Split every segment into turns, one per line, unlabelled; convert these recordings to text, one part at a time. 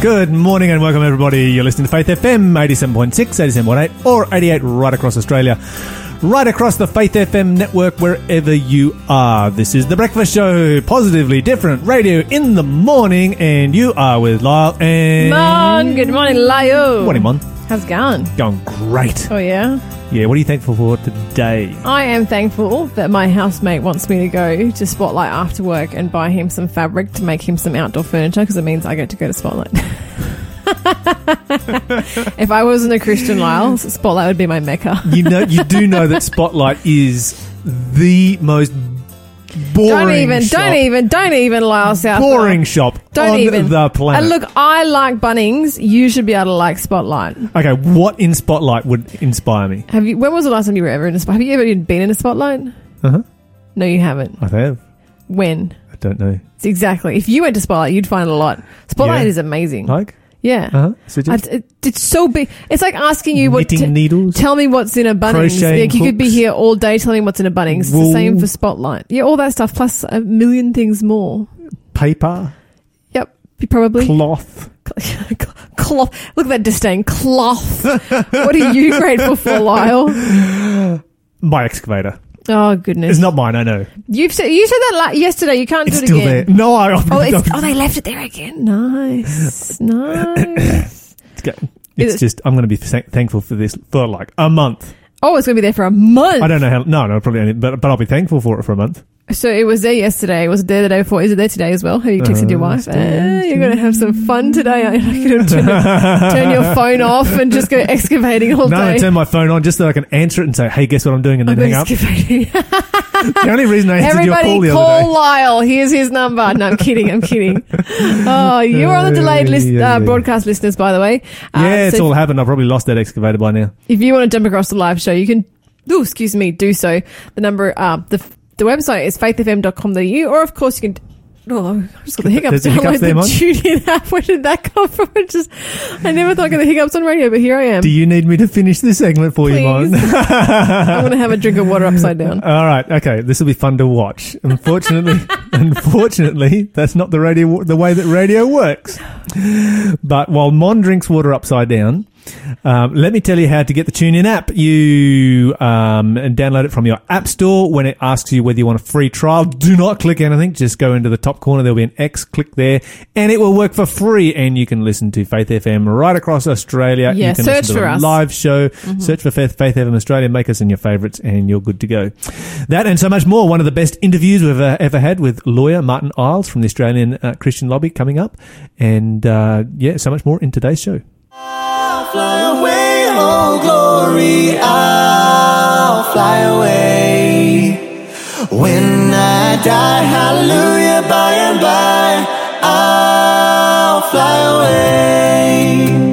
Good morning and welcome everybody. You're listening to Faith FM 87.6, 87.8 or 88 right across Australia. Right across the Faith FM network wherever you are. This is The Breakfast Show, positively different radio in the morning and you are with Lyle and...
Mon, good morning, Lio.
Morning, Mon.
How's it going?
Going great.
Oh, yeah?
Yeah, what are you thankful for today?
I am thankful that my housemate wants me to go to Spotlight after work and buy him some fabric to make him some outdoor furniture because it means I get to go to Spotlight. if I wasn't a Christian Lyle, Spotlight would be my mecca.
You know, you do know that Spotlight is the most boring
Don't even,
shop,
don't even, don't even, Lyle South.
boring shop
Don't
on
even.
the planet.
And look, I like Bunnings. You should be able to like Spotlight.
Okay, what in Spotlight would inspire me?
Have you? When was the last time you were ever in a spot? Have you ever been in a Spotlight?
Uh-huh.
No, you haven't.
I have.
When?
I don't know.
Exactly. If you went to Spotlight, you'd find a lot. Spotlight
Yeah.
is amazing.
Like?
Yeah.
Uh-huh. So
I,
just
it, it's so big. It's like asking you what.
knitting
t-
needles.
tell me what's in a Bunnings. Like, you could be here all day telling me what's in a Bunnings. It's the same for Spotlight. Yeah, all that stuff plus a million things more.
paper,
Yep. You probably
cloth.
cloth. Look at that disdain. Cloth. what are you grateful for, Lyle?
My excavator.
Oh goodness.
It's not mine, I know.
You've said you said that la- yesterday. You can't
It's
do it
still
again.
there. No, I,
Oh, it's, oh, they left it there again. Nice, nice.
it's
Is it-
just, I'm going to be thankful for this for like a month.
Oh, it's going to be there for a month.
I don't know how, no, no, probably only, but, but I'll be thankful for it for a month.
So it was there yesterday. Was it there the day before? Is it there today as well? Have you texted your
Uh,
wife?
still-
Eh, you're going to have some fun today. Going to turn, turn your phone off and just go excavating all day.
No, I turn my phone on just so I can answer it and say, hey, guess what I'm doing? And then
I'm
hang up. The only reason I answered your call
Everybody
the
call
other day.
Lyle. Here's his number. No, I'm kidding. I'm kidding. Oh, you're on the delayed list, uh, broadcast listeners, by the way. Uh,
Yeah, it's
so
all happened. I probably lost that excavator by now.
if you want to jump across the live show, you can. Oh, excuse me. Do so. The number, uh, the the website is faithfm.com.au, or of course you can. Oh, I just got the hiccups.
There's the hiccups there,
the
Mon?
TuneIn app. Where did that come from? I just, I never thought I got the hiccups on radio, but here I am.
Do you need me to finish this segment for you, Mon?
I'm going to have a drink of water upside down.
All right, okay, this will be fun to watch. Unfortunately, unfortunately, that's not the radio the way that radio works. But while Mon drinks water upside down, um, let me tell you how to get the TuneIn app. You um, download it from your app store. When it asks you whether you want a free trial, do not click anything. Just go into the top corner. There'll be an X. Click there, and it will work for free. And you can listen to Faith FM right across Australia.
Yeah,
you can
search
listen to
for us.
live show. Search for Faith, Faith FM Australia. Make us in your favourites, and you're good to go. That and so much more. One of the best interviews we've ever, ever had with lawyer Martyn Iles from the Australian uh, Christian Lobby coming up, and uh, yeah, so much more in today's show.
Fly away, oh glory, I'll fly away. When I die, hallelujah, by and by, I'll fly away.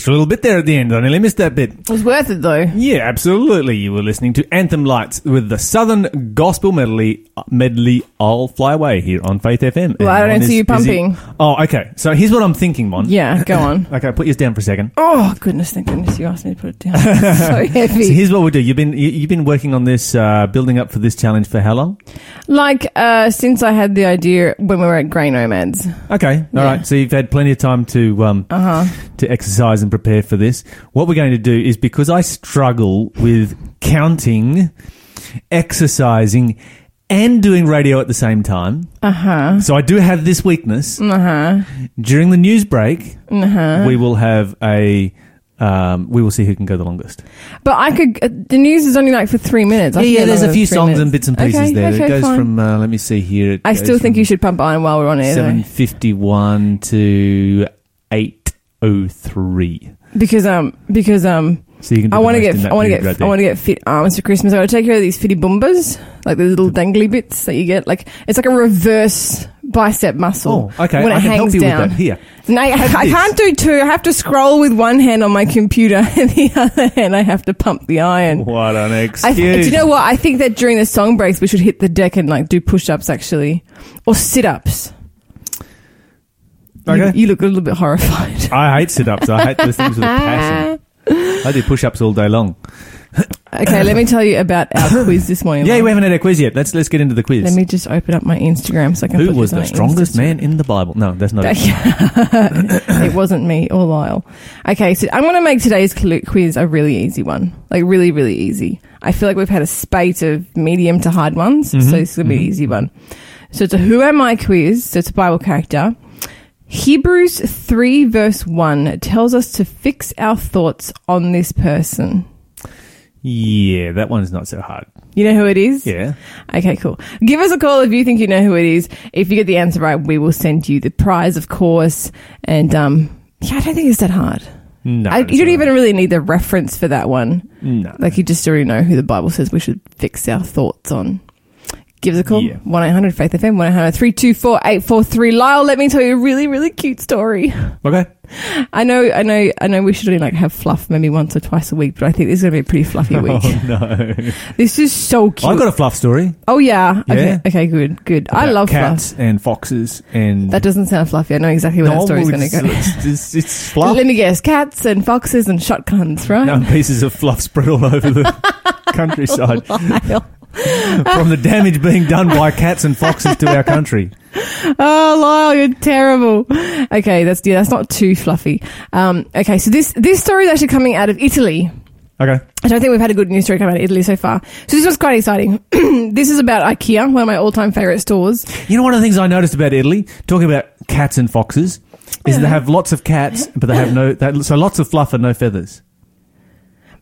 Extra little bit there at the end. I nearly missed that bit.
It was worth it though.
Yeah, absolutely. You were listening to Anthem Lights with the Southern Gospel Medley. Medley, I'll fly away here on Faith FM.
Well, I don't see you pumping.
Oh, okay. So here's what I'm thinking, Mon.
Yeah, go on.
Okay, put yours down for a second.
Oh goodness, thank goodness you asked me to put it down. so heavy.
So here's what we'll do. You've been you, you've been working on this, uh, building up for this challenge for how long?
Like uh, since I had the idea when we were at Grey Nomads.
Okay, all right.
Yeah.
So you've had plenty of time to um,
Uh huh.
to exercise and prepare for this. What we're going to do is because I struggle with counting, exercising, and doing radio at the same time.
Uh huh.
So I do have this weakness.
Uh huh.
During the news break,
Uh huh.
we will have a. Um, we will see who can go the longest.
But I could. Uh, the news is only like for three minutes. I
yeah, yeah. There's a few songs
minutes.
and bits and pieces
Okay,
there.
okay,
it goes
fine.
from. Uh, let me see here. It
I still think you should pump iron while we're on air.
Seven fifty one to eight oh three.
because um because um
So you can. Do
I want to get I want to get
right
I want to get fit um, arms for Christmas. I want to take care of these fitty boombas, like the little dangly bits that you get. Like it's like a reverse bicep muscle.
Oh, okay.
When it
I can
hangs
help you
down.
with that. Here.
No, I, I can't do two. I have to scroll with one hand on my computer, and the other hand I have to pump the iron.
What an excuse.
do you know what? I think that during the song breaks, we should hit the deck and like do push-ups actually, or sit-ups. You-
Okay.
You, look a little bit horrified.
I hate sit ups. I hate those things with a passion. I do push ups all day long.
Okay, let me tell you about our quiz this morning.
Yeah,
Lauren.
we haven't had a quiz yet. Let's let's get into the quiz.
Let me just open up my Instagram so I can.
Who
put
was
this on
the strongest
Insta.
man in the Bible? No, that's not it.
it wasn't me or Lyle. Okay, so I'm going to make today's cl- quiz a really easy one. Like, really, really easy. I feel like we've had a spate of medium to hard ones,
Mm-hmm.
so this is going to be an easy one. So it's a Who Am I quiz, so it's a Bible character. Hebrews 3, verse 1 tells us to fix our thoughts on this person.
Yeah, that one's not so hard.
You know who it is?
Yeah.
Okay, cool. Give us a call if you think you know who it is. If you get the answer right, we will send you the prize, of course. And um, yeah, I don't think it's that hard.
No.
I, you don't even really need the reference for that one.
No.
Like you just already know who the Bible says we should fix our thoughts on. Give us a call.
Yeah.
1 800 Faith FM, 1 800 324 843. Lyle, let me tell you a really, really cute story.
Okay.
I know, I know, I know we should only like have fluff maybe once or twice a week, but I think this is going to be a pretty fluffy oh, week.
Oh no.
This is so oh, cute.
I've got a fluff story.
oh, yeah. Okay.
Yeah.
Okay, good, good. I
about
love fluff.
cats and foxes and
That doesn't sound fluffy. I know exactly where that
No,
story's going to go.
It's, it's, it's fluff.
Let me guess. Cats and foxes and shotguns, right?
and pieces of fluff spread all over the countryside. from the damage being done by cats and foxes to our country.
Oh, Lyle, you're terrible. Okay, that's yeah, that's not too fluffy. Um, okay, so this this story is actually coming out of Italy.
Okay.
I don't think we've had a good news story come out of Italy so far. So this was quite exciting. this is about IKEA, one of my all-time favorite stores.
You know, one of the things I noticed about Italy, talking about cats and foxes, is they have lots of cats, but they have no. They, so lots of fluff and no feathers.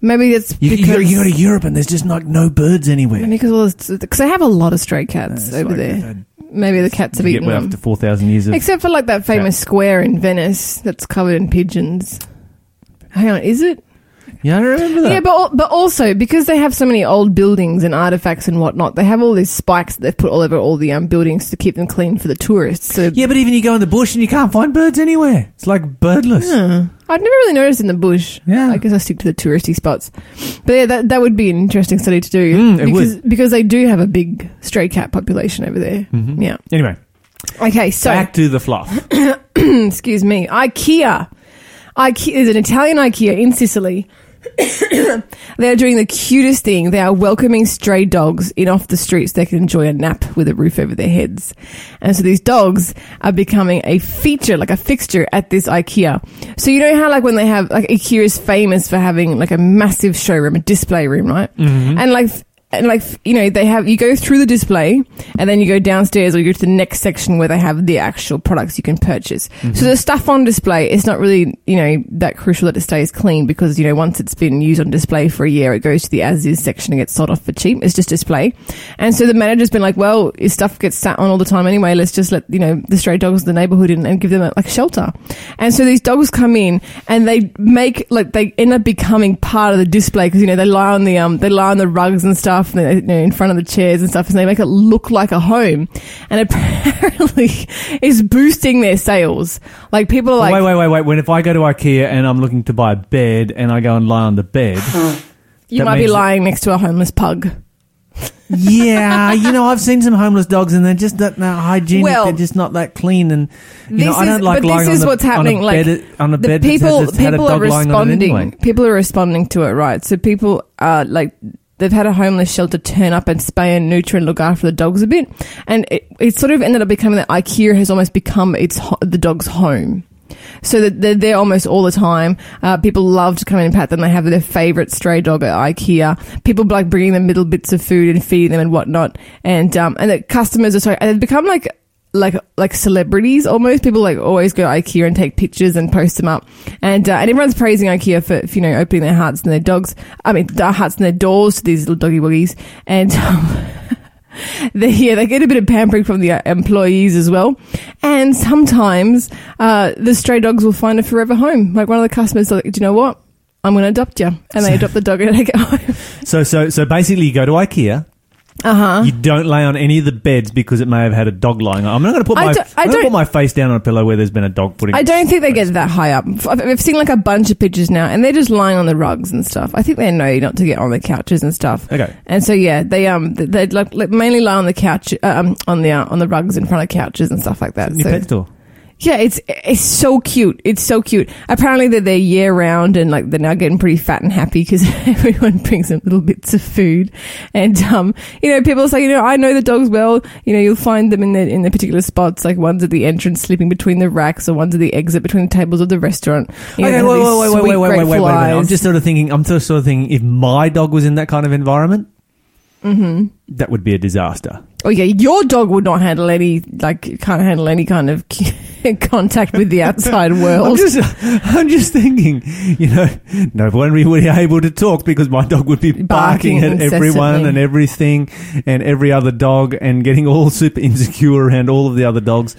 Maybe it's
You, you,
because
go, you go to Europe and there's just like no birds anywhere.
maybe because because they have a lot of stray cats
It's
over
like
there. Maybe the cats have
You get
eaten
way
them.
after four thousand years of.
Except for like that famous square in Venice that's covered in pigeons. Hang on, is it?
yeah, I remember that.
Yeah, but al- but also because they have so many old buildings and artifacts and whatnot, they have all these spikes that they've put all over all the um, buildings to keep them clean for the tourists. So
Yeah, but even you go in the bush and you can't find birds anywhere. It's like birdless.
Huh. I've never really noticed in the bush.
Yeah.
I guess I stick to the touristy spots. But yeah, that that would be an interesting study to do
Mm, it
because because they do have a big stray cat population over there.
Mhm.
Yeah.
Anyway,
Okay, so
back to the fluff.
excuse me, IKEA. IKEA is an Italian IKEA in Sicily. they are doing the cutest thing. They are welcoming stray dogs in off the streets. They can enjoy a nap with a roof over their heads. And so these dogs are becoming a feature, like a fixture at this IKEA. So you know how like when they have, like IKEA is famous for having like a massive showroom, a display room, right? Mm-hmm. And like, and like you know they have you go through the display and then you go downstairs or you go to the next section where they have the actual products you can purchase. So the stuff on display it's not really you know that crucial that it stays clean because you know once it's been used on display for a year it goes to the as is section and gets sold off for cheap. It's just display. And so the manager's been like well if stuff gets sat on all the time anyway. Let's just let you know the stray dogs of the neighborhood in and give them a, like shelter. And so these dogs come in and they make like they end up becoming part of the display because you know they lie on the um they lie on the rugs and stuff stuff and you know, in front of the chairs and stuff, and they make it look like a home. And apparently, is boosting their sales. Like people are like,
wait, wait, wait, wait. When if I go to IKEA and I'm looking to buy a bed and I go and lie on the bed,
hmm.
you
might be lying next to a homeless pug.
yeah, you know, I've seen some homeless dogs and they're just not that hygienic.
Well,
they're just not that clean. And you know, I don't like
but this
lying
is
on, the,
what's
on a
happening, like,
bed, on a
the
bed
people
that's, had a
people are
dog lying on it
responding.
anyway.
People are responding to it, right? So people are like. They've had a homeless shelter turn up and spay and neuter and look after the dogs a bit, and it, it sort of ended up becoming that IKEA has almost become its the dog's home. So that they're there almost all the time. Uh, people love to come in and pat them. They have their favorite stray dog at IKEA. People like bringing them little bits of food and feeding them and whatnot. And um, and the customers are sorry, they've become like like like celebrities almost. People like always go to IKEA and take pictures and post them up. And uh, and everyone's praising IKEA for, for you know opening their hearts and their dogs. I mean, their hearts and their doors to these little doggy woggies. And um, they, yeah, they get a bit of pampering from the uh, employees as well. And sometimes uh, the stray dogs will find a forever home. Like one of the customers, like, do you know what? I'm going to adopt you, and they adopt the dog and take it home.
So, so, so basically, you go to IKEA.
Uh huh.
You don't lay on any of the beds because it may have had a dog lying on. I'm not going to put
I
my
don't- I
I'm gonna
don't-
put my face down on a pillow where there's been a dog putting.
I don't think they get that high up. I've I've seen like a bunch of pictures now, and they're just lying on the rugs and stuff. I think they know not to get on the couches and stuff.
Okay.
And so yeah, they um they like, like mainly lie on the couch uh, um on the uh, on the rugs in front of couches and stuff like that.
your
So-
pet store.
Yeah, it's it's so cute. It's so cute. Apparently they're there year round and like they're now getting pretty fat and happy because everyone brings them little bits of food. And um, you know, people say, you know, I know the dogs well. You know, you'll find them in the in the particular spots. Like one's at the entrance, sleeping between the racks, or one's at the exit between the tables of the restaurant. You
Okay,
they
wait, wait, wait, wait,
sweet,
wait, wait, wait, wait, wait. I'm just sort of thinking. I'm just sort of thinking if my dog was in that kind of environment,
Mm-hmm.
That would be a disaster.
Oh yeah, your dog would not handle any like can't handle any kind of contact with the outside
I'm
world.
just, I'm just thinking, you know, no one would be able to talk because my dog would be barking,
Barking
at everyone and everything and every other dog and getting all super insecure around all of the other dogs.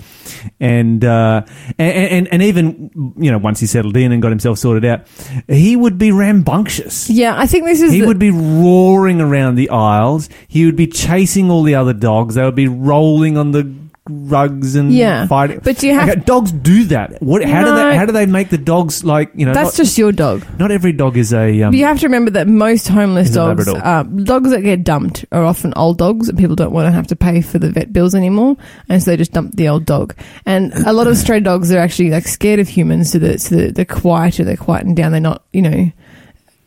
And, uh, and, and, and even, you know, once he settled in and got himself sorted out, he would be rambunctious.
yeah, I think this is
He
the-
would be roaring around the aisles. He would be chasing all the other dogs. They would be rolling on the rugs and
Yeah,
fighting.
but you have-
Okay, dogs do that. What? How do
No.
they? How do they make the dogs like you know?
that's
not,
just your dog.
not every dog is a. Um,
But you have to remember that most homeless
a
dogs,
Labrador.
uh, dogs that get dumped, are often old dogs, and people don't want to have to pay for the vet bills anymore, and so they just dump the old dog. And a lot of stray dogs are actually like scared of humans, so that so that they're quieter, they're quieting down, they're not, you know,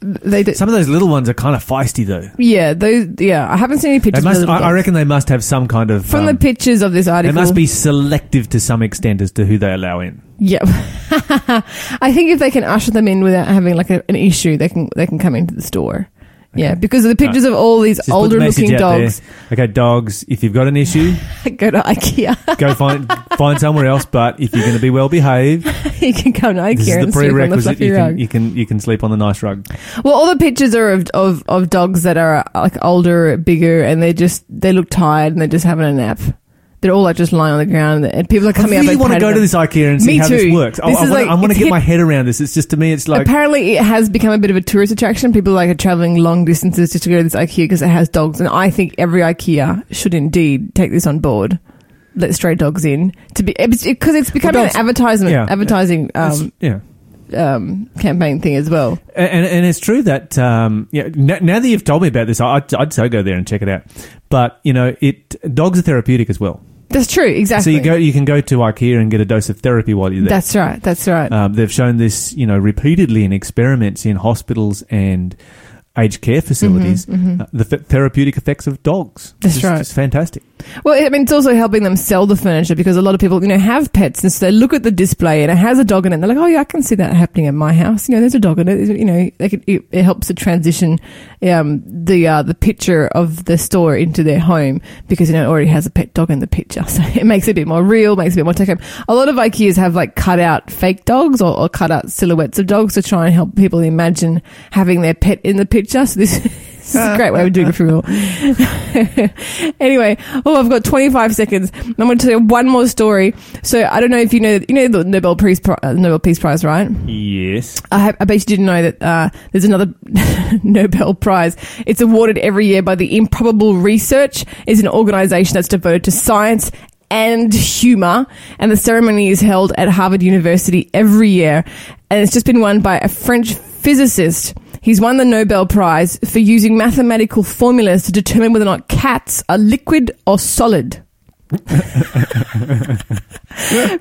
they. do-
some of those little ones are kind of feisty though.
yeah, those. Yeah, I haven't seen any
They
pictures.
must.
of the
I, I reckon they must have some kind of.
from the
um,
pictures of this
They
article.
must be selective to some extent as to who they allow in.
Yeah, I think if they can usher them in without having like a, an issue, they can they can come into the store. Yeah, because of the pictures of all these
Just put the
older
message
looking
out there.
dogs,
Okay, dogs. If you've got an issue,
go to IKEA.
go find find somewhere else. But if you're going to be well behaved,
you can come to IKEA
this is the
and sleep on the
prerequisite.
fluffy
You
rug.
can, you can you can sleep on the nice rug.
well, all the pictures are of, of of dogs that are uh, like older, bigger, and they just they look tired and they're just having a nap. They're all like just lying on the ground, and people are
I
coming up.
really
and
want to go to this IKEA and see
Me
how this
too.
works. I-
This
I,
is
want,
like-
I want to get
hit-
my head around this. It's just to me, it's like
Apparently, it has become a bit of a tourist attraction. People like are traveling long distances just to go to this IKEA because it has dogs, and I think every IKEA should indeed take this on board. Let stray dogs in to be because it's becoming
dogs-
an advertisement,
yeah.
advertising um,
yeah.
um, campaign thing as well.
And, and it's true that um, yeah. Now, now that you've told me about this, I'd, I'd so go there and check it out. But you know, it dogs are therapeutic as well.
That's true, exactly.
So you go, you can go to IKEA and get a dose of therapy while you're there.
That's right. That's right.
Um, they've shown this, you know, repeatedly in experiments in hospitals and aged care facilities. Uh, the th- therapeutic effects of dogs.
Mm-hmm, That's
It's
right.
It's fantastic.
Well, I mean, it's also helping them sell the furniture because a lot of people, you know, have pets and so they look at the display and it has a dog in it. And they're like, oh, yeah, I can see that happening at my house. You know, there's a dog in it. You know, they could, it, it helps to transition um, the uh, the picture of the store into their home because, you know, it already has a pet dog in the picture. So it makes it a bit more real, makes it a bit more take home. A lot of IKEAs have like cut out fake dogs or, or cut out silhouettes of dogs to try and help people imagine having their pet in the picture. So this this is a great way of doing a funeral. anyway, oh, I've got 25 seconds. I'm going to tell you one more story. So I don't know if you know, you know the Nobel Peace, Pri- uh, Nobel Peace Prize, right?
Yes.
I, have, I bet you didn't know that uh, there's another Nobel Prize. It's awarded every year by the Improbable Research. is an organization that's devoted to science and humor, and the ceremony is held at Harvard University every year, and it's just been won by a French physicist. He's won the Nobel Prize for using mathematical formulas to determine whether or not cats are liquid or solid.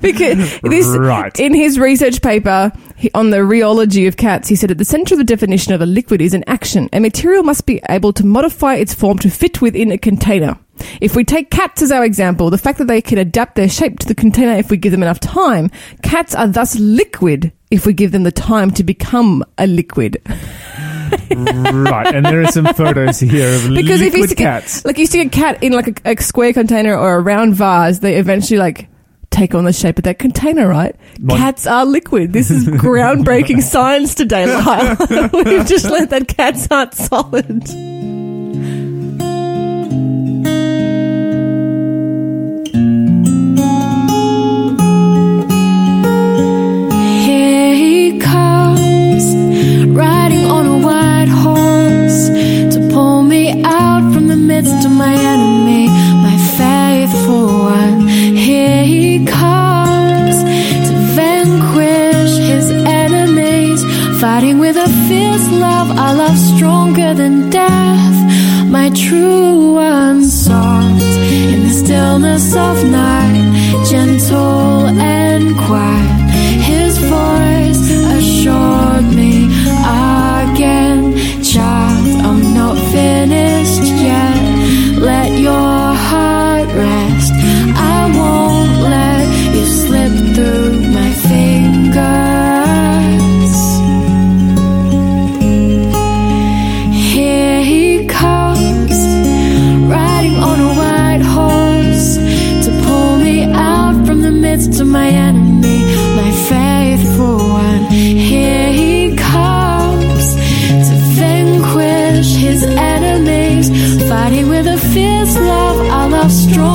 because this
Right.
in his research paper he- on the rheology of cats, he said at the center of the definition of a liquid is an action. A material must be able to modify its form to fit within a container. If we take cats as our example, the fact that they can adapt their shape to the container if we give them enough time, cats are thus liquid if we give them the time to become a liquid.
right. And there are some photos here of
Because if you
liquid
stick
cats.
A, like you stick a cat in like a, a square container or a round vase, they eventually like take on the shape of that container, right?
Mon-
cats are liquid. This is groundbreaking science today, Lyle. We've just learned that cats aren't solid.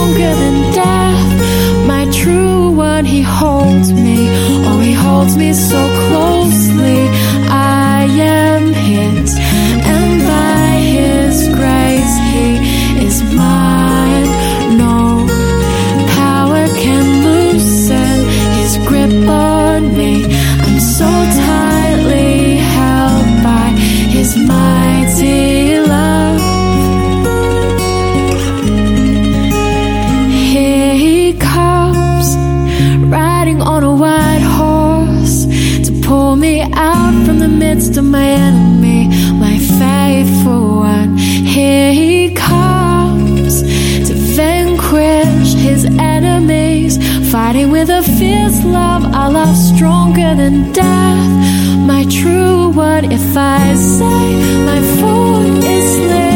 Stronger than death. My true one, he holds me, oh, he holds me so his enemies, fighting with a fierce love, a love stronger than death. My true one, if I say my foot is slipping,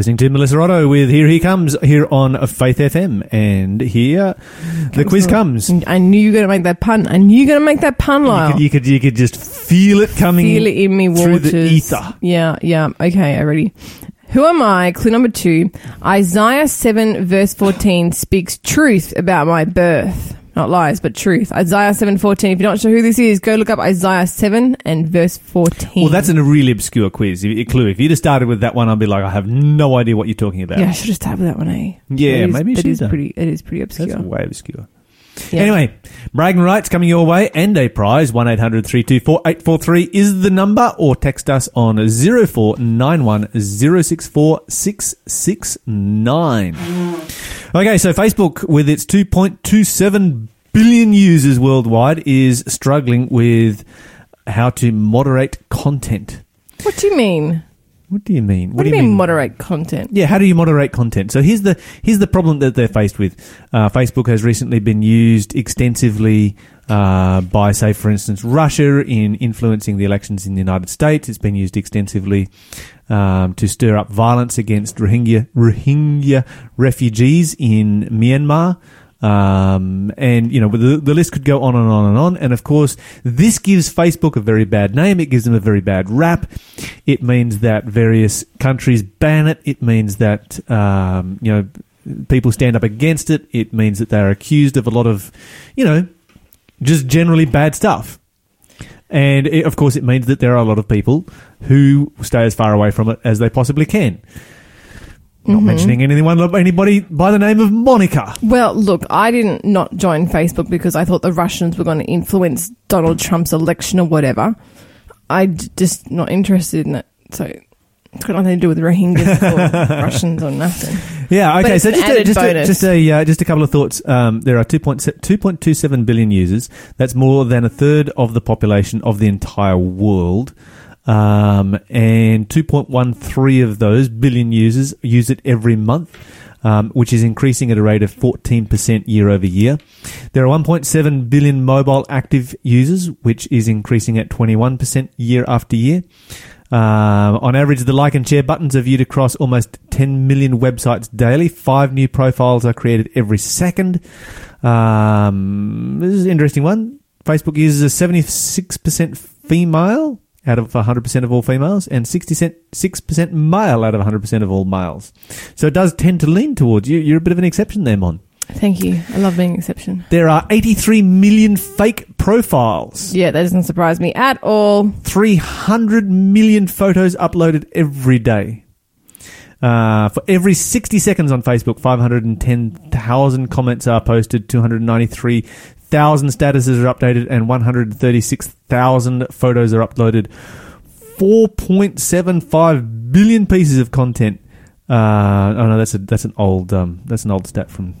listening to Melissa Otto with Here He Comes here on Faith FM. And here the quiz comes. You
I knew you were going to make that pun. I knew you were going to make that pun, Lyle.
could, you could you could just feel it coming
Feel it in me
through
waters.
the ether.
Yeah, yeah. Okay, I ready. Who am I? Clue number two. Isaiah 7 verse 14 speaks truth about my birth. Not lies, but truth. Isaiah 7.14. If you're not sure who this is, go look up Isaiah 7 and verse 14.
Well, that's in a really obscure quiz. If- Clue. If you'd have started with that one, I'd be like, I have no idea what you're talking about.
Yeah, I should have started with that one, eh?
Yeah,
That is-
maybe should
is
have.
pretty. It is pretty obscure.
That's way obscure.
Yeah.
Anyway, bragging rights coming your way and a prize. 1 800 324 843 is the number or text us on 0491 064 669. Okay, so Facebook with its 2.27 billion users worldwide is struggling with how to moderate content.
What do you mean?
What do you mean?
What, do you mean, moderate content?
Yeah, how do you moderate content? So here's the here's the problem that they're faced with. Uh, Facebook has recently been used extensively uh, by, say, for instance, Russia in influencing the elections in the United States. It's been used extensively um, to stir up violence against Rohingya Rohingya refugees in Myanmar. Um, and you know the, the list could go on and on and on. And of course, this gives Facebook a very bad name. It gives them a very bad rap. It means that various countries ban it. It means that um, you know people stand up against it. It means that they're accused of a lot of, you know, just generally bad stuff. And it, of course, it means that there are a lot of people who stay as far away from it as they possibly can. Not mentioning anyone, anybody by the name of Monica.
Well, look, I didn't not join Facebook because I thought the Russians were going to influence Donald Trump's election or whatever. I d- just not interested in it. So it's got nothing to do with Rohingyas or Russians or nothing.
Yeah. Okay. So just a, just a, just a uh, just a couple of thoughts. Um, there are 2.27 billion users. That's more than a third of the population of the entire world. Um, and 2.13 of those billion users use it every month. Um, which is increasing at a rate of 14% year over year. There are 1.7 billion mobile active users, which is increasing at 21% year after year. Um, on average, the like and share buttons are viewed across almost 10 million websites daily. Five new profiles are created every second. Um, this is an interesting one. Facebook uses a 76% female out of 100% of all females and 66% male out of 100% of all males. So it does tend to lean towards you. You're a bit of an exception there, Mon.
Thank you. I love being an exception.
There are 83 million fake profiles.
Yeah, that doesn't surprise me at all.
300 million photos uploaded every day. Uh, for every 60 seconds on Facebook, 510,000 comments are posted, 293,000 statuses are updated, and 136,000 photos are uploaded. 4.75 billion pieces of content. Uh, oh no, that's a that's an old um, that's an old stat from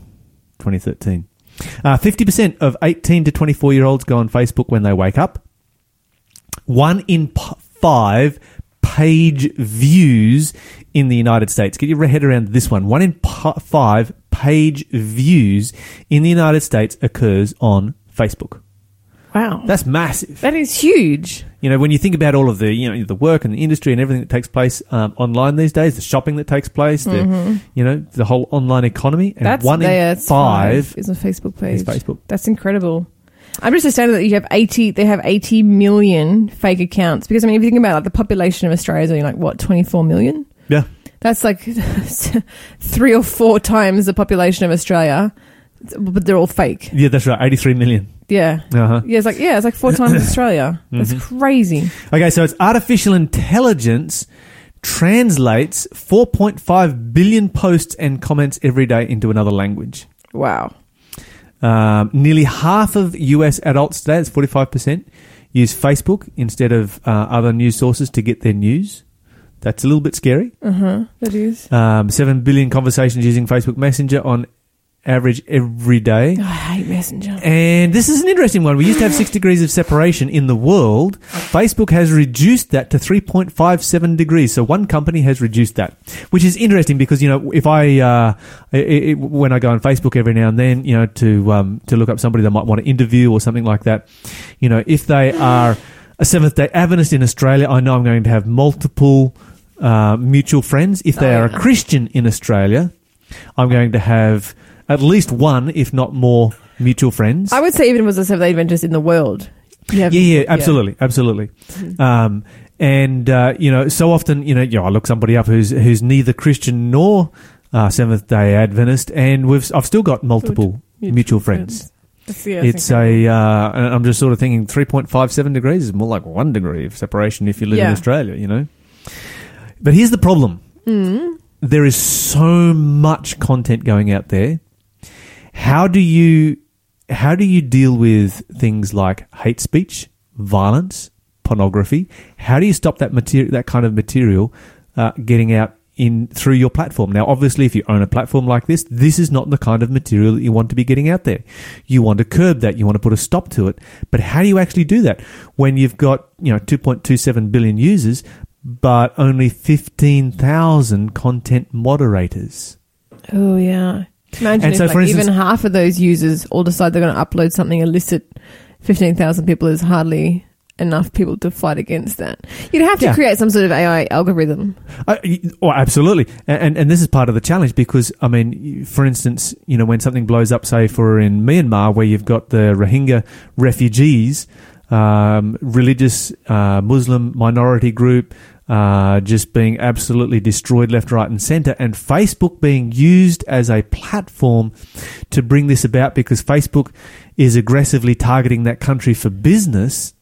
2013. Uh, 50% of 18 to 24 year olds go on Facebook when they wake up. One in p- five page views in the United States. Get your head around this one. One in p- five page views in the United States occurs on Facebook.
Wow.
That's massive.
that is huge.
You know, when you think about all of the, you know, the work and the industry and everything that takes place um, online these days, the shopping that takes place, the, you know, the whole online economy, and
Mm-hmm. That's
one in five
is a Facebook page.
Facebook.
That's incredible. I'm just astounded that you have 80. They have 80 million fake accounts because I mean, if you think about like the population of Australia is only like what 24 million.
Yeah.
That's like three or four times the population of Australia, but they're all fake.
Yeah, that's right. 83 million.
Yeah.
Uh-huh.
Yeah, it's like yeah, it's like four times Australia. That's crazy.
Okay, so it's artificial intelligence translates 4.5 billion posts and comments every day into another language.
Wow.
Um, nearly half of US adults today, it's 45%, use Facebook instead of uh, other news sources to get their news. That's a little bit scary.
Uh huh. That is.
Um, 7 billion conversations using Facebook Messenger on average every day.
Oh, I hate Messenger.
And this is an interesting one. We used to have six degrees of separation in the world. Facebook has reduced that to 3.57 degrees. So one company has reduced that, which is interesting because, you know, if I, uh, i i when I go on Facebook every now and then, you know, to, um, to look up somebody that might want to interview or something like that, you know, if they are a Seventh day Adventist in Australia, I know I'm going to have multiple, uh, mutual friends. If they
Oh,
are a. Christian in Australia, I'm going to have at least one, if not more, mutual friends.
I would say even was a Seventh Day Adventist in the world. You have-
yeah, yeah, absolutely, absolutely. Um, and uh, you know, so often, you know, you know, I look somebody up who's who's neither Christian nor uh, Seventh Day Adventist, and we've I've still got multiple mutual, friends.
That's- yeah,
It's a, uh, and I'm just sort of thinking 3.57 degrees is more like one degree of separation if you live in Australia, you know. But here's the problem:
Mm.
there is so much content going out there. How do you how do you deal with things like hate speech, violence, pornography? How do you stop that material, that kind of material, uh, getting out in through your platform. Now, obviously, if you own a platform like this, this is not the kind of material that you want to be getting out there. You want to curb that. You want to put a stop to it. But how do you actually do that when you've got you know 2.27 billion users, but only 15,000 content moderators?
Oh yeah. Imagine
And
if
so,
like,
for instance-
even half of those users all decide they're going to upload something illicit. Fifteen thousand people is hardly enough people to fight against that. You'd have to
Yeah.
create some sort of AI algorithm.
Uh, oh, absolutely, and, and and this is part of the challenge because I mean, for instance, you know, when something blows up, say for in Myanmar, where you've got the Rohingya refugees, um, religious uh, Muslim minority group. Uh, just being absolutely destroyed left, right, and center, and Facebook being used as a platform to bring this about because Facebook is aggressively targeting that country for business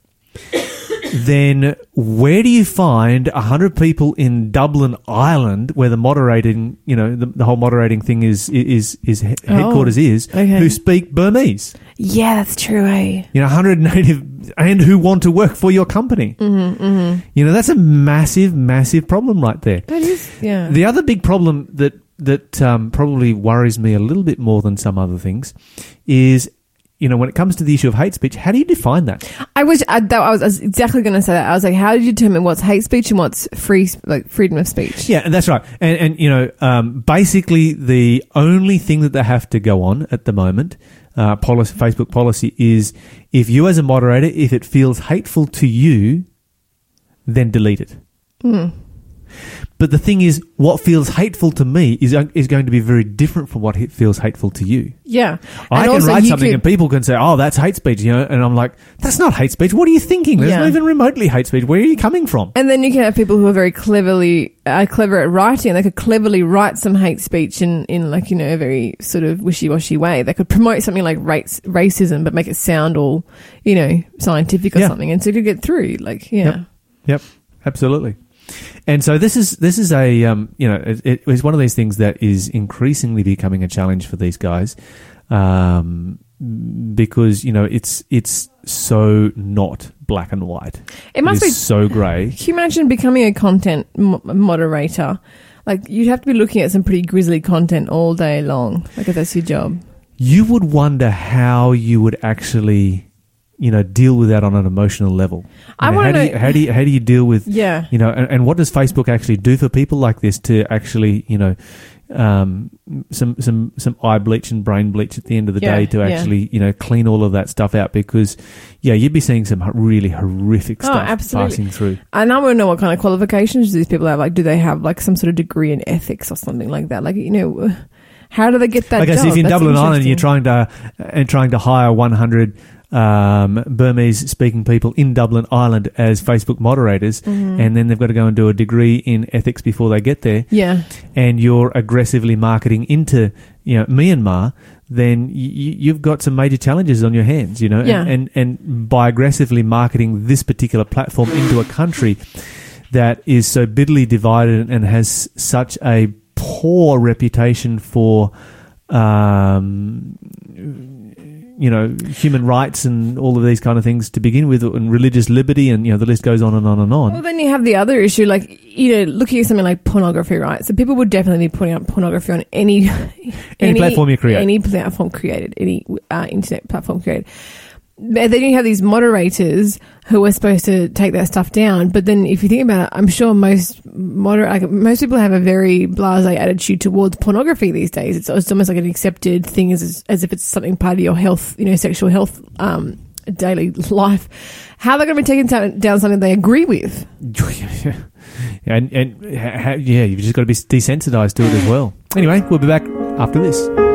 then where do you find 100 people in Dublin, Ireland, where the moderating, you know, the, the whole moderating thing is, is, is he- headquarters is,
okay.
who speak Burmese?
Yeah, that's true. Eh?
You know, 100 native, and who want to work for your company. Mm-hmm, mm-hmm. You know, that's a massive, massive problem right there.
That is. Yeah.
The other big problem that that um, probably worries me a little bit more than some other things is, you know, when it comes to the issue of hate speech, how do you define that?
I wish I, that, I was I was exactly going to say that. I was like, how do you determine what's hate speech and what's free, like freedom of speech?
Yeah, and that's right. And, and you know, um, basically, the only thing that they have to go on at the moment, uh, policy, Facebook policy, is if you as a moderator, if it feels hateful to you, then delete it. But the thing is, what feels hateful to me is is going to be very different from what feels hateful to you.
Yeah.
I
And
can write something
could-
and people can say, "Oh, that's hate speech," you know, and I'm like, "That's not hate speech. What are you thinking? There's
Yeah.
not even remotely hate speech. Where are you coming from?"
And then you can have people who are very cleverly uh, clever at writing. They could cleverly write some hate speech in, in like you know a very sort of wishy washy way. They could promote something like race, racism, but make it sound all you know scientific or
Yeah.
something, and so it could get through. Like yeah,
Yep. Yep, absolutely. And so this is this is a um, you know it, it is one of these things that is increasingly becoming a challenge for these guys, um, because you know it's it's so not black and white.
it must be.
so grey.
Can you imagine becoming a content mo- moderator? Like you'd have to be looking at some pretty grisly content all day long. Like if that's your job.
You would wonder how you would actually, you know, deal with that on an emotional level.
I
know,
wanna
how do you, how do you how do you deal with
Yeah.
you know, and, and what does Facebook actually do for people like this to actually, you know, um, some some some eye bleach and brain bleach at the end of the
Yeah,
day to
yeah.
actually, you know, clean all of that stuff out because, yeah, you'd be seeing some really horrific
Oh,
stuff
absolutely.
passing through.
And I want to know what kind of qualifications these people have. Like, do they have like some sort of degree in ethics or something like that? Like, you know, how do they get that?
I guess if in
That's
Dublin Ireland you're trying to and trying to hire 100 um, Burmese speaking people in Dublin Ireland as Facebook moderators,
Mm-hmm.
and then they've got to go and do a degree in ethics before they get there.
yeah,
and you're aggressively marketing into you know Myanmar, then y- y- you've got some major challenges on your hands. You know,
Yeah.
and, and and by aggressively marketing this particular platform into a country that is so bitterly divided and has such a poor reputation for. Um, you know, human rights and all of these kind of things to begin with, and religious liberty, and you know, the list goes on and on and on.
Well, then you have the other issue, like you know, looking at something like pornography, right? So people would definitely be putting up pornography on any
Any platform you create.
any platform created, any uh, internet platform created. Then you have these moderators who are supposed to take that stuff down. But then, if you think about it, I'm sure most moder- like, most people have a very blasé attitude towards pornography these days. It's, it's almost like an accepted thing, as as if it's something part of your health, you know, sexual health, um, daily life. How are they going to be taking down, down something they agree with?
and and ha- yeah, you've just got to be desensitized to it as well. Anyway, we'll be back after this.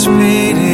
speeding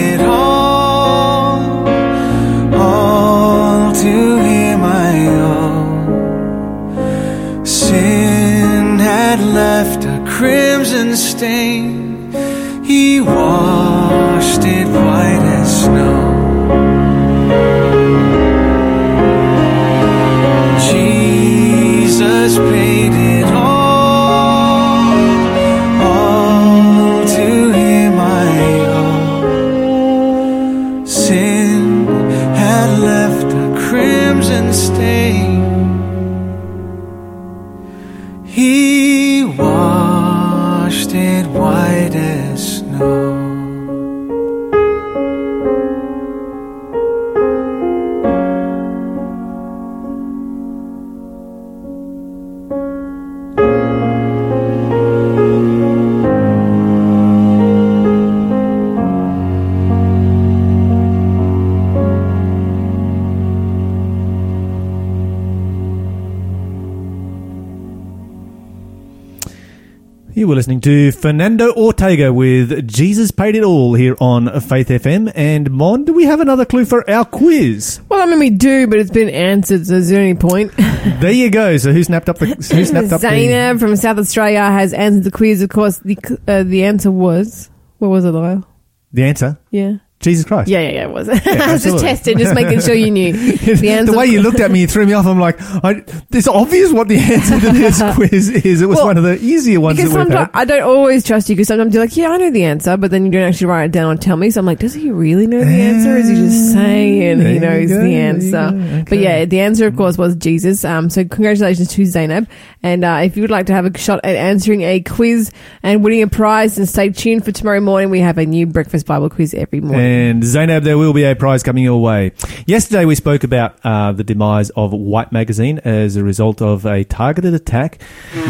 to
Fernando Ortega with Jesus Paid It All here on Faith FM. And Mon, do we have another clue for our quiz?
Well, I mean, we do, but it's been answered, so is there any point.
there you go. So who snapped up the. Who snapped up
Zainab the... from South Australia has answered the quiz. Of course, the, uh, the answer was. What was it, Lyle?
The answer?
Yeah.
Jesus Christ.
Yeah, yeah, yeah, it was. I was just testing, just making sure you knew the answer.
the way you looked at me, you threw me off. I'm like, I, it's obvious what the answer to this quiz is. It was
Well,
one of the easier ones
because
that
sometimes. I don't always trust you because sometimes you're like, yeah, I know the answer, but then you don't actually write it down and tell me. So I'm like, does he really know the answer? Or is he just saying
There
he knows
go,
the answer?
go,
But yeah, the answer, of course, was Jesus. Um, so congratulations to Zainab. And uh, if you would like to have a shot at answering a quiz and winning a prize, then stay tuned for tomorrow morning. We have a new breakfast Bible quiz every morning.
And Zainab, there will be a prize coming your way. Yesterday, we spoke about uh, the demise of White Magazine as a result of a targeted attack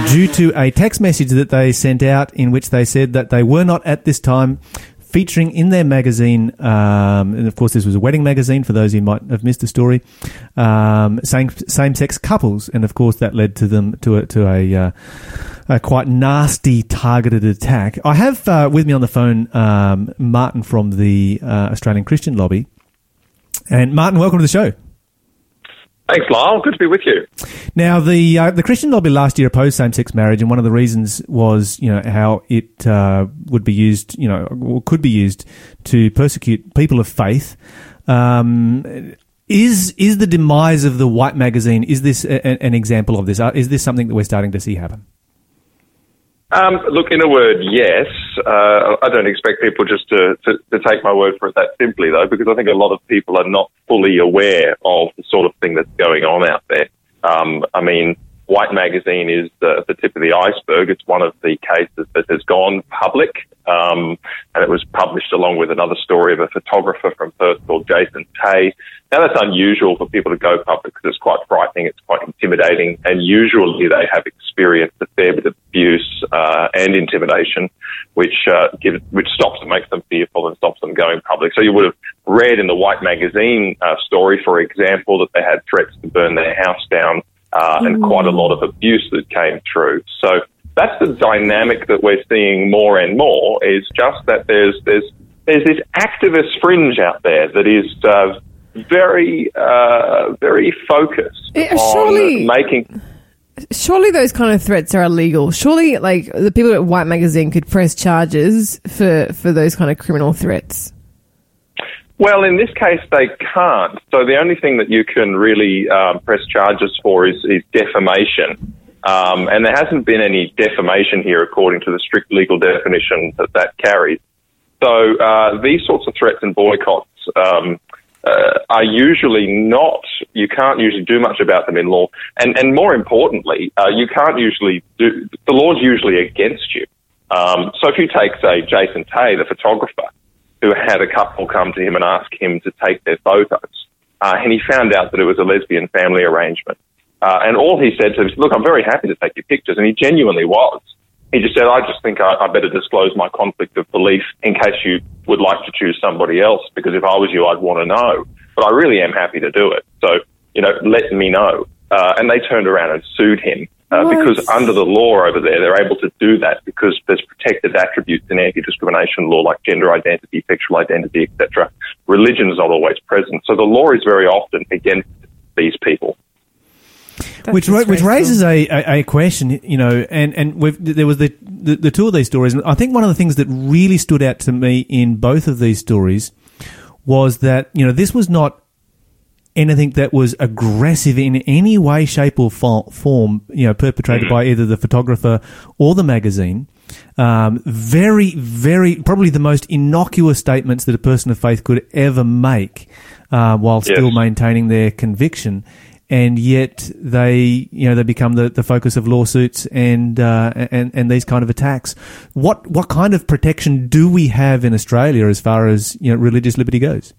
due to a text message that they sent out in which they said that they were not at this time featuring in their magazine, um, and of course, this was a wedding magazine for those who might have missed the story, um, same sex couples, and of course, that led to them to a to a, uh, a quite nasty targeted attack. I have uh, with me on the phone um, Martyn from the uh, Australian Christian Lobby, and Martyn, welcome to the show.
Thanks, Lyle. Good to be with you.
Now, the uh, the Christian lobby last year opposed same sex marriage, and one of the reasons was, you know, how it uh, would be used, you know, or could be used to persecute people of faith. Um, is is the demise of the White magazine? Is this a, an example of this? Uh, Is this something that we're starting to see happen?
Um, look, in a word, yes. Uh, I don't expect people just to, to, to take my word for it that simply, though, because I think a lot of people are not fully aware of the sort of thing that's going on out there. Um, I mean, White Magazine is the, the tip of the iceberg. It's one of the cases that has gone public, um, and it was published along with another story of a photographer from Perth called Jason Tay. Now, that's unusual for people to go public because it's quite frightening, it's quite intimidating, and usually they have experienced a fair bit of abuse uh, and intimidation, which uh, give, which stops and makes them fearful and stops them going public. So you would have read in the White Magazine uh, story, for example, that they had threats to burn their house down uh, and quite a lot of abuse that came through. So that's the dynamic that we're seeing more and more. Is just that there's there's there's this activist fringe out there that is uh, very uh, very focused
Yeah,
on
surely-
making.
Surely those kind of threats are illegal. Surely, like the people at White Magazine could press charges for for those kind of criminal threats.
Well, in this case, they can't. So the only thing that you can really um, press charges for is, is defamation. Um, and there hasn't been any defamation here according to the strict legal definition that that carries. So uh, these sorts of threats and boycotts um, uh, are usually not, you can't usually do much about them in law. And, and more importantly, uh, you can't usually do, the law's usually against you. Um, so if you take, say, Jason Tay, the photographer, who had a couple come to him and ask him to take their photos. Uh, and he found out that it was a lesbian family arrangement. Uh, and all he said to him look, I'm very happy to take your pictures. And he genuinely was. He just said, I just think I, I better disclose my conflict of belief in case you would like to choose somebody else, because if I was you, I'd want to know. But I really am happy to do it. So, you know, let me know. Uh, and they turned around and sued him. Uh, because under the law over there, they're able to do that because there's protected attributes in anti-discrimination law like gender identity, sexual identity, etc. Religion is not always present, so the law is very often against these people.
That's
which ra- which raises a, a, a question, you know, and and we've, there was the, the the two of these stories, and I think one of the things that really stood out to me in both of these stories was that you know this was not anything that was aggressive in any way, shape, or fo- form, you know, perpetrated by either the photographer or the magazine. Um, very, very, probably the most innocuous statements that a person of faith could ever make, uh, while
Yes.
still maintaining their conviction. And yet they, you know, they become the, the focus of lawsuits and, uh, and, and these kind of attacks. What, what kind of protection do we have in Australia as far as, you know, religious liberty goes?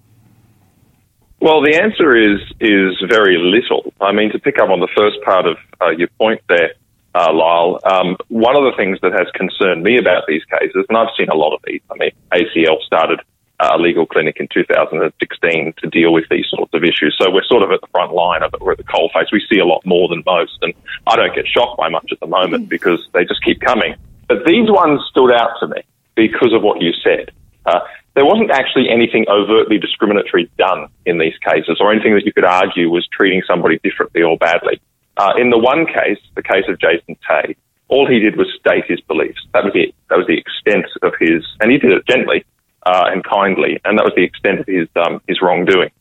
Well, the answer is is very little. I mean, to pick up on the first part of uh, your point there, uh, Lyle, um, one of the things that has concerned me about these cases, and I've seen a lot of these. I mean, ACL started a legal clinic in 2016 to deal with these sorts of issues, so we're sort of at the front line of it. We're at the coalface. We see a lot more than most, and I don't get shocked by much at the moment because they just keep coming. But these ones stood out to me because of what you said. Uh, there wasn't actually anything overtly discriminatory done in these cases, or anything that you could argue was treating somebody differently or badly. Uh, in the one case, the case of Jason Tay, all he did was state his beliefs. That was it. That was the extent of his, and he did it gently. Uh, and kindly, and that was the extent of his um, his wrongdoing.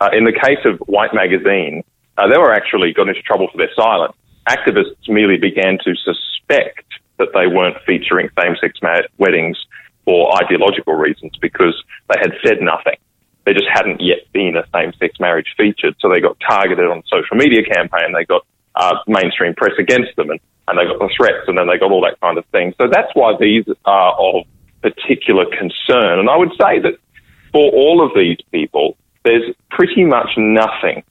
Uh, in the case of White Magazine, uh, they were actually got into trouble for their silence. Activists merely began to suspect that they weren't featuring same-sex weddings for ideological reasons because they had said nothing. There just hadn't yet been a same-sex marriage featured, so they got targeted on social media campaign. They got uh, mainstream press against them, and, and they got the threats, and then they got all that kind of thing. So that's why these are of particular concern. And I would say that for all of these people, there's pretty much nothing.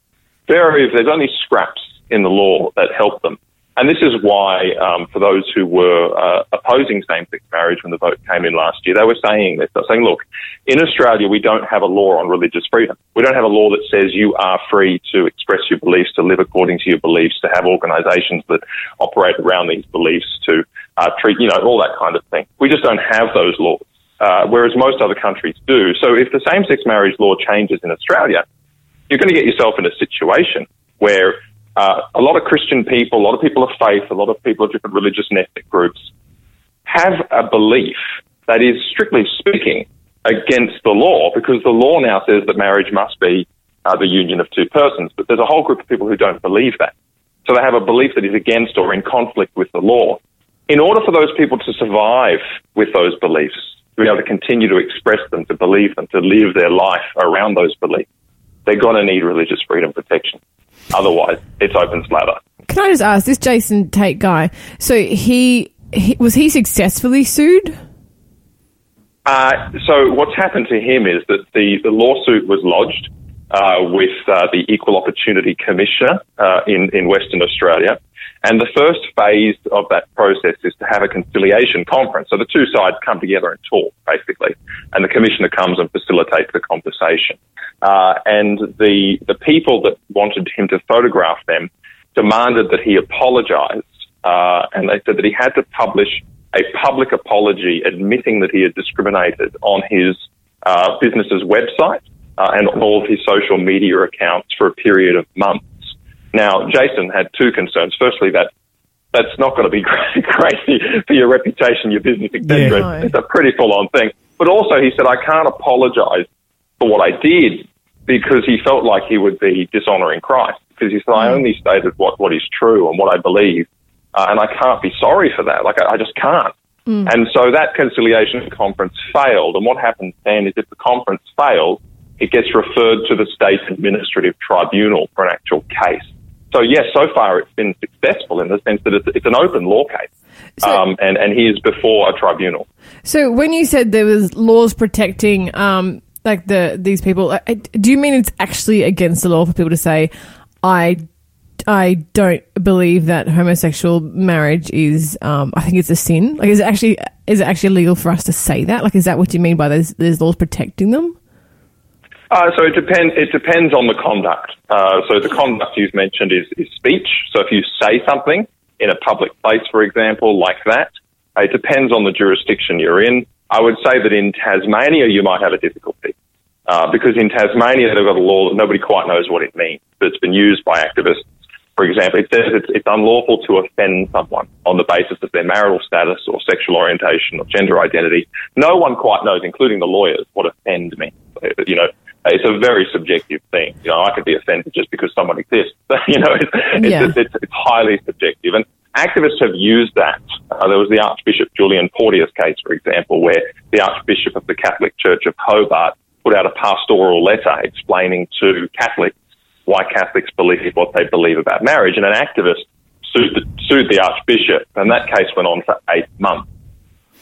Very, there's only scraps in the law that help them. And this is why, um, for those who were uh, opposing same-sex marriage when the vote came in last year, they were saying this. They're saying, look, in Australia, we don't have a law on religious freedom. We don't have a law that says you are free to express your beliefs, to live according to your beliefs, to have organisations that operate around these beliefs, to uh, treat, you know, all that kind of thing. We just don't have those laws, uh, whereas most other countries do. So if the same-sex marriage law changes in Australia, you're going to get yourself in a situation where uh, a lot of Christian people, a lot of people of faith, a lot of people of different religious and ethnic groups have a belief that is, strictly speaking, against the law because the law now says that marriage must be uh, the union of two persons. But there's a whole group of people who don't believe that. So they have a belief that is against or in conflict with the law. In order for those people to survive with those beliefs, to be able to continue to express them, to believe them, to live their life around those beliefs, they're going to need religious freedom protection. Otherwise, it's open slather.
Can I just ask this Jason Tate guy? So he, he was he successfully sued?
Uh, so what's happened to him is that the, the lawsuit was lodged uh, with uh, the Equal Opportunity Commissioner uh, in, in Western Australia. And the first phase of that process is to have a conciliation conference. So the two sides come together and talk, basically, and the commissioner comes and facilitates the conversation. Uh, and the the people that wanted him to photograph them demanded that he apologise, uh, and they said that he had to publish a public apology admitting that he had discriminated on his uh, business's website uh, and on all of his social media accounts for a period of months. Now, Jason had two concerns. Firstly, that that's not going to be great, great for your reputation, your business, etc.
Yeah.
It's a pretty full-on thing. But also, he said, I can't apologise for what I did because he felt like he would be dishonouring Christ. Because he said, I only stated what, what is true and what I believe, uh, and I can't be sorry for that. Like, I, I just can't. And so that conciliation conference failed. And what happens then is if the conference fails, it gets referred to the state administrative tribunal for an actual case. So yes, so far it's been successful in the sense that it's, it's an open law case,
So-
um, and and he is before a tribunal.
So when you said there was laws protecting um like the these people, do you mean it's actually against the law for people to say I I don't believe that homosexual marriage is um I think it's a sin? Like is it actually is it actually legal for us to say that? Like is that what you mean by there's there's laws protecting them?
Uh, so it depends. It depends on the conduct. Uh, so the conduct you've mentioned is, is speech. So if you say something in a public place, for example, like that, uh, it depends on the jurisdiction you're in. I would say that in Tasmania you might have a difficulty uh, because in Tasmania they've got a law that nobody quite knows what it means. But it's been used by activists. For example, it says it's, it's unlawful to offend someone on the basis of their marital status or sexual orientation or gender identity. No one quite knows, including the lawyers, what offend means. Uh, You know, it's a very subjective thing. You know, I could be offended just because someone exists. you know, it's, it's,
Yeah.
it's, it's highly subjective. And activists have used that. Uh, there was the Archbishop Julian Porteous case, for example, where the Archbishop of the Catholic Church of Hobart put out a pastoral letter explaining to Catholics why Catholics believe what they believe about marriage. And an activist sued the, sued the Archbishop, and that case went on for eight months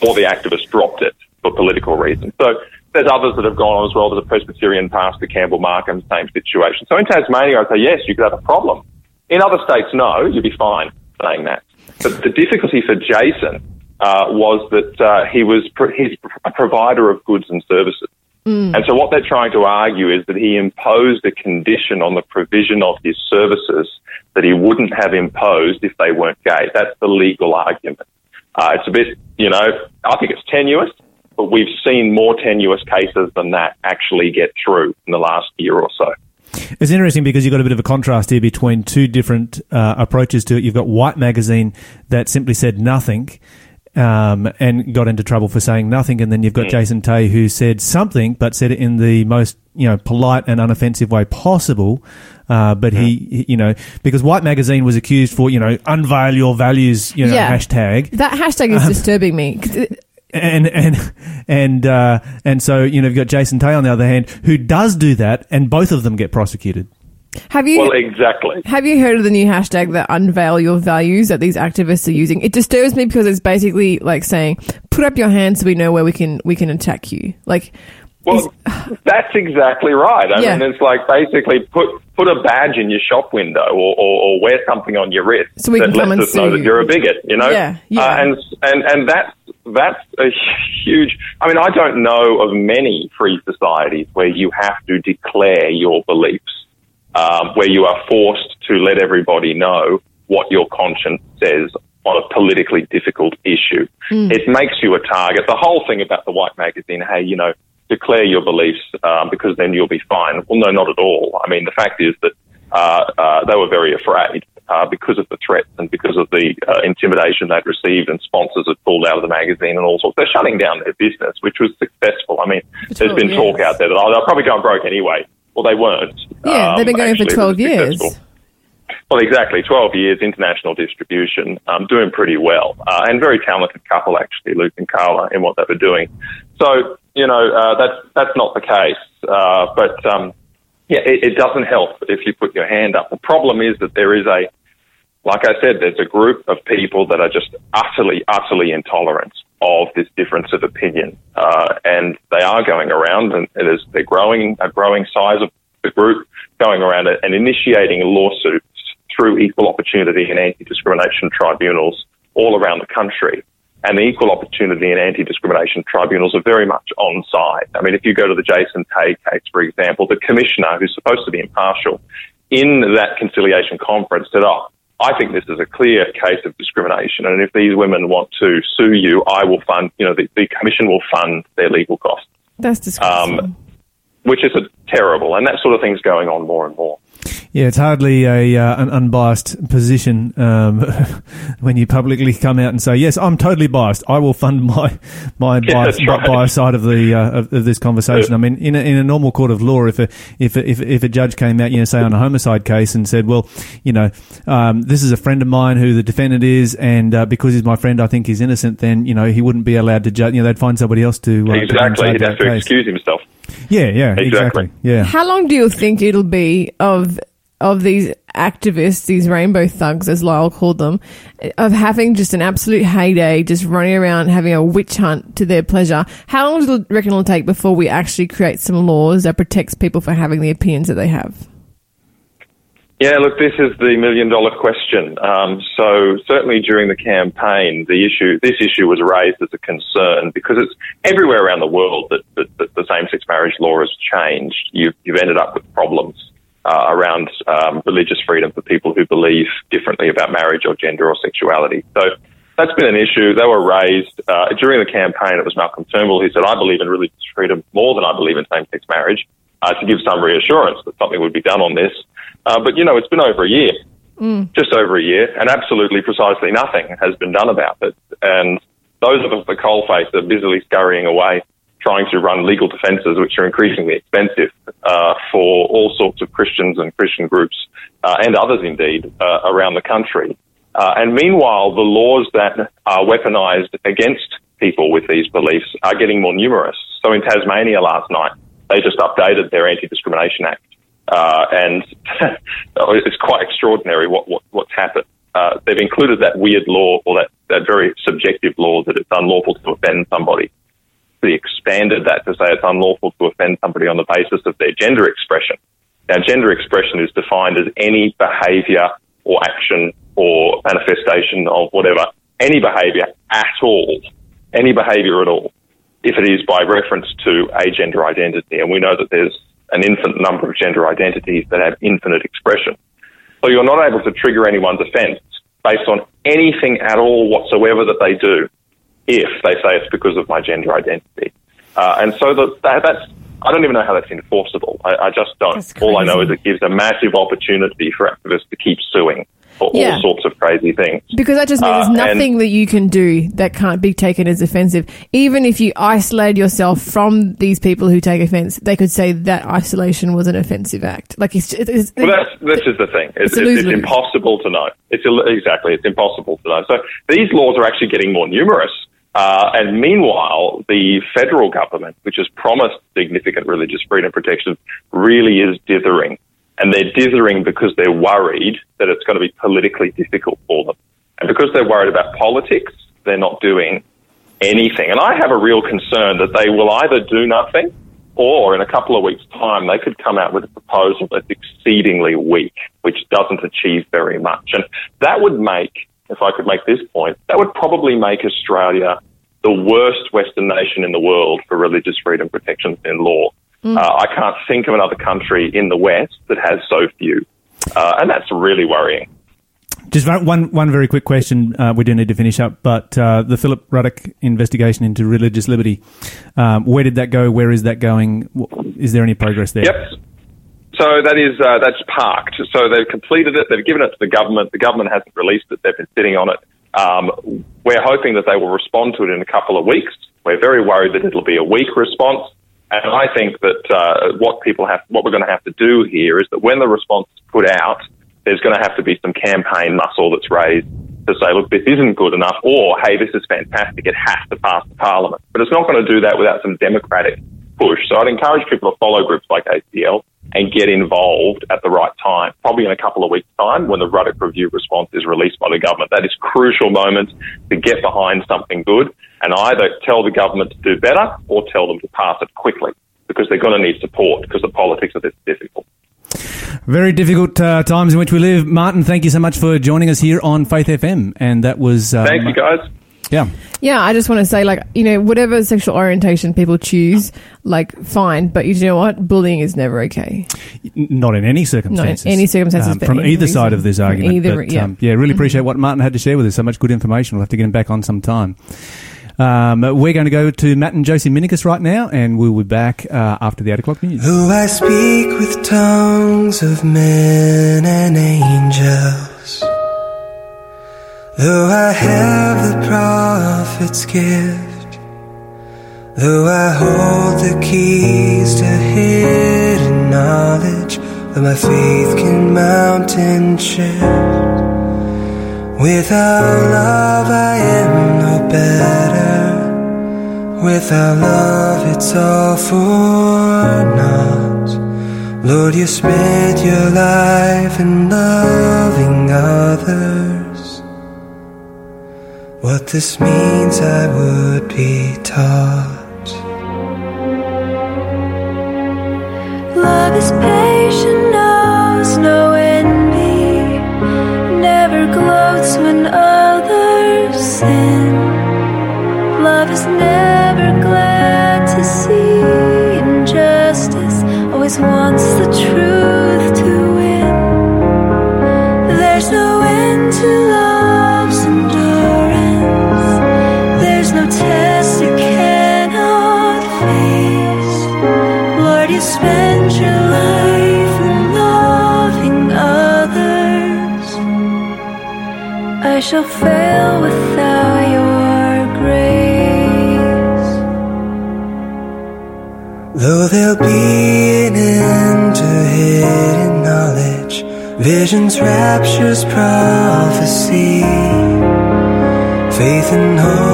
or the activist dropped it for political reasons. So there's others that have gone on as well. There's a Presbyterian pastor, Campbell Markham, same situation. So in Tasmania, I'd say, yes, you could have a problem. In other states, no, you'd be fine saying that. But the difficulty for Jason uh, was that uh, he was pro- he's a provider of goods and services. And so what they're trying to argue is that he imposed a condition on the provision of his services that he wouldn't have imposed if they weren't gay. That's the legal argument. Uh, it's a bit, you know, I think it's tenuous, but we've seen more tenuous cases than that actually get through in the last year or so.
It's interesting because you've got a bit of a contrast here between two different uh, approaches to it. You've got White Magazine that simply said nothing, um, and got into trouble for saying nothing. And then you've got Jason Tay who said something, but said it in the most you know polite and unoffensive way possible. Uh, but he, he- you know, because White Magazine was accused for you know unveil your values, you know,
Yeah.
hashtag,
That hashtag is disturbing me. 'Cause it-
and and and uh, and so you know you've got Jason Tay on the other hand who does do that, and both of them get prosecuted.
Have you
Well, exactly.
have you heard of the new hashtag that unveil your values that these activists are using? It disturbs me because it's basically like saying, "Put up your hands so we know where we can we can attack you." Like,
Well, that's exactly right. I
Yeah.
mean, it's like basically put put a badge in your shop window or, or, or wear something on your wrist
So we
that
can come
lets
and
us know that
you.
you're a bigot. You know,
Yeah, yeah.
Uh, and and and that's that's a huge. I mean, I don't know of many free societies where you have to declare your beliefs, um, where you are forced to let everybody know what your conscience says on a politically difficult issue. It makes you a target. The whole thing about the White Magazine, hey, you know, declare your beliefs um, because then you'll be fine. Well, no, not at all. I mean, the fact is that uh, uh, they were very afraid uh, because of the threats and because of the uh, intimidation they'd received, and sponsors had pulled out of the magazine and all sorts. They're shutting down their business, which was successful. I mean, there's been talk out there that oh, they'll probably go broke anyway. Well, they weren't.
yeah, they've been
Um,
going for
actually, it
twelve years.
successful. Well, exactly. 12 years, international distribution, um, doing pretty well. Uh, and very talented couple, actually, Luke and Carla, in what they were doing. So, you know, uh, that's, that's not the case. Uh, but, um, yeah, it, it doesn't help if you put your hand up. The problem is that there is a, like I said, there's a group of people that are just utterly, utterly intolerant of this difference of opinion. Uh, and they are going around and it is, they're growing, a growing size of the group going around and initiating lawsuits through equal opportunity and anti-discrimination tribunals all around the country. And the equal opportunity and anti-discrimination tribunals are very much on side. I mean, if you go to the Jason Tay case, for example, the commissioner, who's supposed to be impartial, in that conciliation conference said, oh, I think this is a clear case of discrimination. And if these women want to sue you, I will fund, you know, the, the commission will fund their legal costs,
That's disgusting.
Um, which is a terrible. And that sort of thing's going on more and more.
Yeah, it's hardly a uh, an unbiased position um, when you publicly come out and say, "Yes, I'm totally biased. I will fund my my
Yeah,
bias,
right.
bias side of the uh, of, of this conversation." I mean, in a, in a normal court of law, if a if a, if, if a judge came out, you know, say on a homicide case and said, "Well, you know, um, this is a friend of mine who the defendant is, and uh, because he's my friend, I think he's innocent," then you know he wouldn't be allowed to judge. You know, they'd find somebody else to uh,
exactly. He'd have to
case.
excuse himself.
Yeah, yeah, exactly.
Exactly.
Yeah.
How long do you think it'll be of of these activists, these rainbow thugs, as Lyle called them, of having just an absolute heyday, just running around having a witch hunt to their pleasure? How long do you reckon it'll take before we actually create some laws that protects people for having the opinions that they have?
Yeah, look, this is the million dollar question. Um, so certainly during the campaign, the issue, this issue was raised as a concern because it's everywhere around the world that, that, that the same-sex marriage law has changed. You've, you've ended up with problems uh, around um, religious freedom for people who believe differently about marriage or gender or sexuality. So that's been an issue. They were raised uh, during the campaign. It was Malcolm Turnbull who said, "I believe in religious freedom more than I believe in same-sex marriage," uh, to give some reassurance that something would be done on this. Uh, but you know, it's been over a year, just over a year, and absolutely precisely nothing has been done about it. And those of us at the coalface are busily scurrying away, trying to run legal defences, which are increasingly expensive uh, for all sorts of Christians and Christian groups uh, and others, indeed, uh, around the country. Uh, and meanwhile, the laws that are weaponized against people with these beliefs are getting more numerous. So in Tasmania last night, they just updated their Anti-Discrimination Act. Uh, and it's quite extraordinary what, what, what's happened. Uh, they've included that weird law or that, that very subjective law that it's unlawful to offend somebody. They expanded that to say it's unlawful to offend somebody on the basis of their gender expression. Now, gender expression is defined as any behaviour or action or manifestation of whatever, any behaviour at all, any behaviour at all, if it is by reference to a gender identity. And we know that there's an infinite number of gender identities that have infinite expression. So you're not able to trigger anyone's offence based on anything at all whatsoever that they do if they say it's because of my gender identity. Uh, and so the, that, that's, I don't even know how that's enforceable. I, I just don't. All I know is it gives a massive opportunity for activists to keep suing. For
Yeah.
all sorts of crazy things.
Because that just means
Uh,
there's nothing that you can do that can't be taken as offensive. Even if you isolate yourself from these people who take offense, they could say that isolation was an offensive act. Like it's, it's, it's
Well, that's this is the thing. It's,
It's
it's, it's impossible to know. It's ill- exactly it's impossible to know. So these laws are actually getting more numerous. Uh, and meanwhile, the federal government, which has promised significant religious freedom protection, really is dithering. And they're dithering because they're worried that it's going to be politically difficult for them. And because they're worried about politics, they're not doing anything. And I have a real concern that they will either do nothing or in a couple of weeks' time, they could come out with a proposal that's exceedingly weak, which doesn't achieve very much. And that would make, if I could make this point, that would probably make Australia the worst Western nation in the world for religious freedom protections in law. Uh, I can't think of another country in the West that has so few. Uh, and that's really worrying.
Just one, one, one very quick question. Uh, we do need to finish up, but uh, the Philip Ruddock investigation into religious liberty, um, where did that go? Where is that going? Is there any progress there?
Yep. So that is uh, that's parked. So they've completed it. They've given it to the government. The government hasn't released it. They've been sitting on it. Um, we're hoping that they will respond to it in a couple of weeks. We're very worried that it'll be a weak response. And I think that uh, what people have, what we're going to have to do here is that when the response is put out, there's going to have to be some campaign muscle that's raised to say, look, this isn't good enough, or hey, this is fantastic. It has to pass the parliament. But it's not going to do that without some democratic push. So I'd encourage people to follow groups like ACL and get involved at the right time, probably in a couple of weeks' time when the Ruddock Review response is released by the government. That is crucial moment to get behind something good and either tell the government to do better or tell them to pass it quickly because they're going to need support because the politics of this is difficult.
Very difficult uh, times in which we live. Martyn, thank you so much for joining us here on Faith FM. And that was. Um,
Thank you, guys.
Yeah.
Yeah, I just want to say, like, you know, whatever sexual orientation people choose, like, fine, but you know what? Bullying is never okay.
Not in any circumstances.
any circumstances,
Um, from
any
either side of this argument.
either-
but,
yeah.
Um, yeah, really appreciate what Martyn had to share with us. So much good information. We'll have to get him back on sometime. Um, we're going to go to Matt and Josie Minikus right now, and we'll be back uh, after the 8 o'clock news.
Though I speak with tongues of men and angels, though I have the prophet's gift, though I hold the keys to hidden knowledge, though my faith can mountain shift. Without love, I am no better. Without love, it's all for naught. Lord, you spent your life in loving others. What this means, I would be taught.
Love is patient, knows no envy, never gloats when others sin. Love is never glad to see injustice, always wants the truth to win. There's no end to love's There's no test it cannot face. Lord, you spend your life in loving others. I shall fail without your grace.
Though there'll be an end to hidden knowledge, visions, raptures, prophecy, faith and hope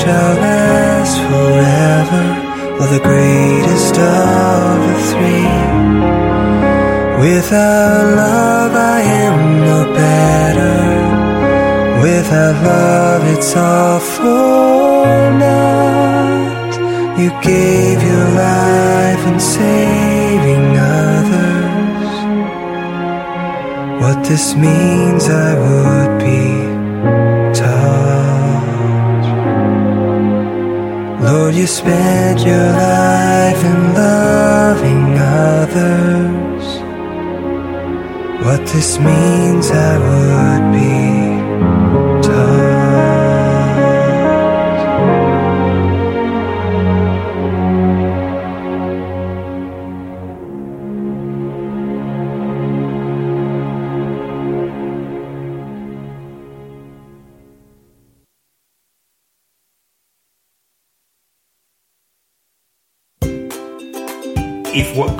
shall last forever, or the greatest of the three. Without love, I am no better. Without love, it's all for naught. You gave your life in saving others. What this means, I would Lord, you spent your life in loving others. What this means, I would be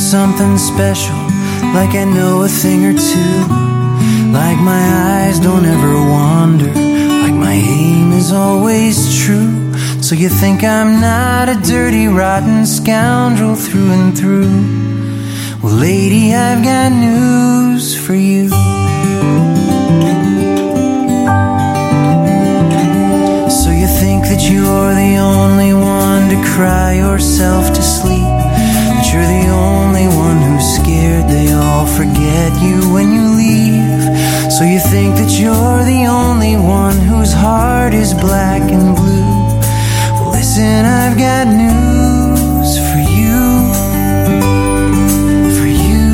Something special, like I know a thing or two, like my eyes don't ever wander, like my aim is always true. So you think I'm not a dirty, rotten scoundrel through and through. Well, lady, I've got news for you. So you think that you're the only one to cry yourself to sleep? You're the only one who's scared they all forget you when you leave? So you think that you're the only one whose heart is black and blue? Well, listen, I've got news for you. For you.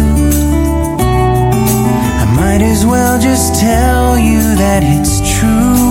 I might as well just tell you that it's true.